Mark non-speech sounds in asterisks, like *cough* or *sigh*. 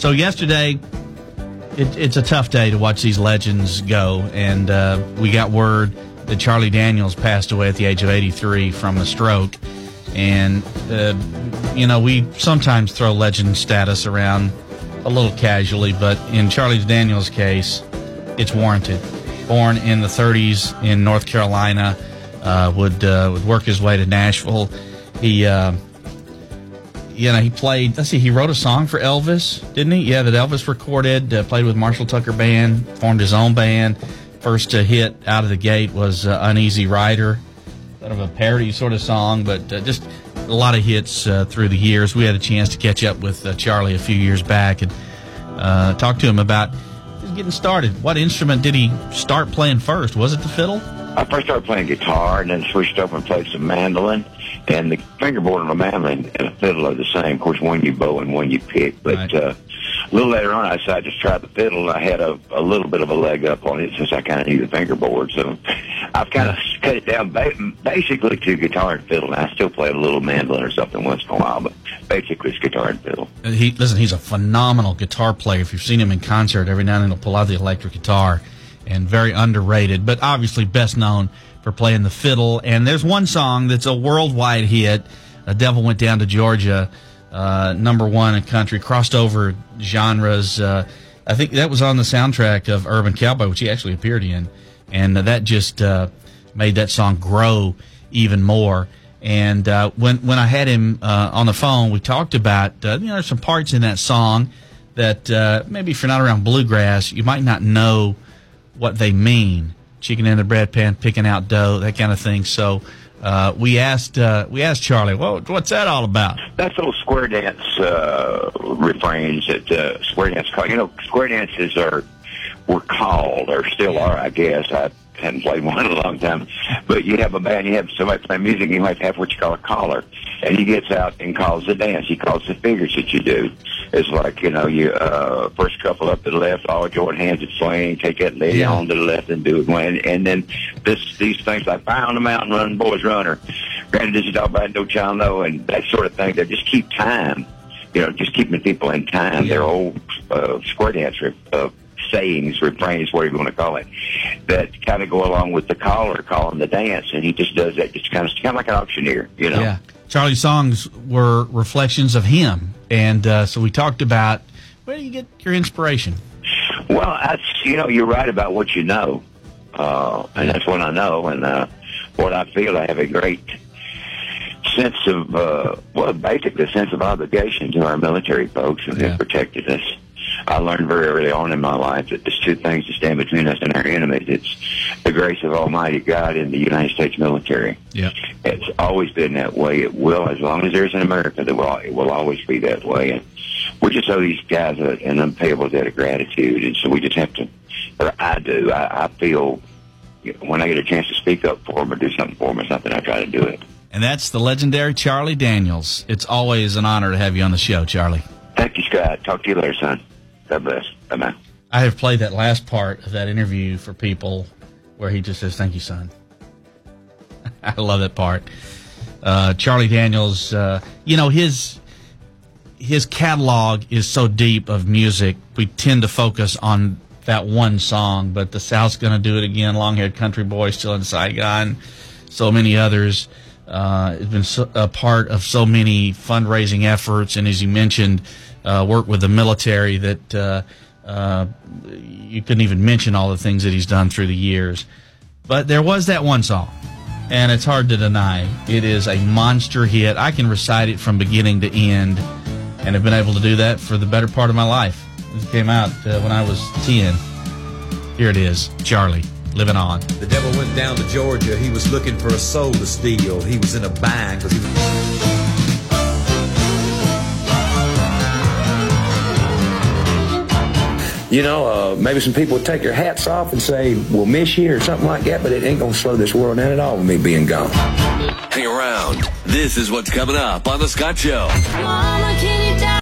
So yesterday, it, it's a tough day to watch these legends go, and uh, we got word that Charlie Daniels passed away at the age of 83 from a stroke. And uh, you know, we sometimes throw legend status around a little casually, but in Charlie Daniels' case, it's warranted. Born in the 30s in North Carolina, uh, would uh, would work his way to Nashville. He uh, you know, he played. Let's see, he wrote a song for Elvis, didn't he? Yeah, that Elvis recorded. Uh, played with Marshall Tucker Band, formed his own band. First uh, hit out of the gate was uh, "Uneasy Rider," sort of a parody sort of song, but uh, just a lot of hits uh, through the years. We had a chance to catch up with Charlie a few years back and talk to him about getting started. What instrument did he start playing first? Was it the fiddle? I first started playing guitar and then switched over and played some mandolin. And the fingerboard on a mandolin and a fiddle are the same. Of course, one you bow and one you pick. But right. uh, a little later on, I decided to try the fiddle, and I had a, a little bit of a leg up on it since I kind of knew the fingerboard. So I've kind of cut it down ba- basically to guitar and fiddle. And I still play a little mandolin or something once in a while, but basically it's guitar and fiddle. He listen, he's a phenomenal guitar player. If you've seen him in concert, every now and then he'll pull out the electric guitar, and very underrated. But obviously best known for playing the fiddle. And there's one song that's a worldwide hit. A Devil Went Down to Georgia, uh, number one in country, crossed over genres. Uh, I think that was on the soundtrack of Urban Cowboy, which he actually appeared in. And that just uh, made that song grow even more. And uh, when when I had him uh, on the phone, we talked about uh, you know there's some parts in that song that maybe if you're not around bluegrass, you might not know what they mean chicken in the bread pan, picking out dough, that kind of thing. So uh, we asked uh, we asked Charlie, well, what's that all about? That's those square dance uh, refrains that uh, square dance. Call you know, square dances are were called or still are, I guess. I hadn't played one in a long time. But you have a band, you have somebody playing music, you might have what you call a caller. And he gets out and calls the dance. He calls the figures that you do. It's like, you know, you, uh, first couple up to the left, all joint hands and swing, take that lady yeah. on to the left and do it. When, and then this, these things like fire on the mountain, run, boys, runner. Granted, this is all about no child know and that sort of thing. They just keep time you know, just keeping people in time. Yeah. They're old uh, square dancer uh, sayings, refrains, whatever you want to call it, that kind of go along with the caller calling the dance, and he just does that, just kind of, kind of like an auctioneer, you know. Yeah, Charlie's songs were reflections of him, and uh, so we talked about where do you get your inspiration? Well, that's you know, you're write about what you know, uh, and that's what I know, and uh, what I feel. I have a great sense of, uh, well, basically a sense of obligation to our military folks who yeah. have protected us I learned very early on in my life that there's two things that stand between us and our enemies. It's the grace of Almighty God and the United States military. Yeah. It's always been that way. It will, as long as there's an America, that will, it will always be that way. And we just owe these guys a, an unpayable debt of gratitude. And so we just have to, or I do, I, I feel you know, when I get a chance to speak up for them or do something for them or something, I try to do it. And that's the legendary Charlie Daniels. It's always an honor to have you on the show, Charlie. Thank you, Scott. Talk to you later, son. God bless. Amen. I have played that last part of that interview for people where he just says, Thank you, son. *laughs* I love that part. Uh, Charlie Daniels, uh, you know, his his catalog is so deep of music. We tend to focus on that one song, but the South's going to do it again. Long haired country boy, still in Saigon. So many others. Uh, it's been so, a part of so many fundraising efforts, and as you mentioned, uh, work with the military that uh, uh, you couldn't even mention all the things that he's done through the years. But there was that one song, and it's hard to deny. It is a monster hit. I can recite it from beginning to end, and have been able to do that for the better part of my life. It came out uh, when I was 10. Here it is Charlie living on. The devil went down to Georgia. He was looking for a soul to steal. He was in a bind because he was. You know, uh, maybe some people would take their hats off and say, we'll miss you or something like that, but it ain't going to slow this world down at all with me being gone. Hang around. This is what's coming up on The Scott Show. Mama,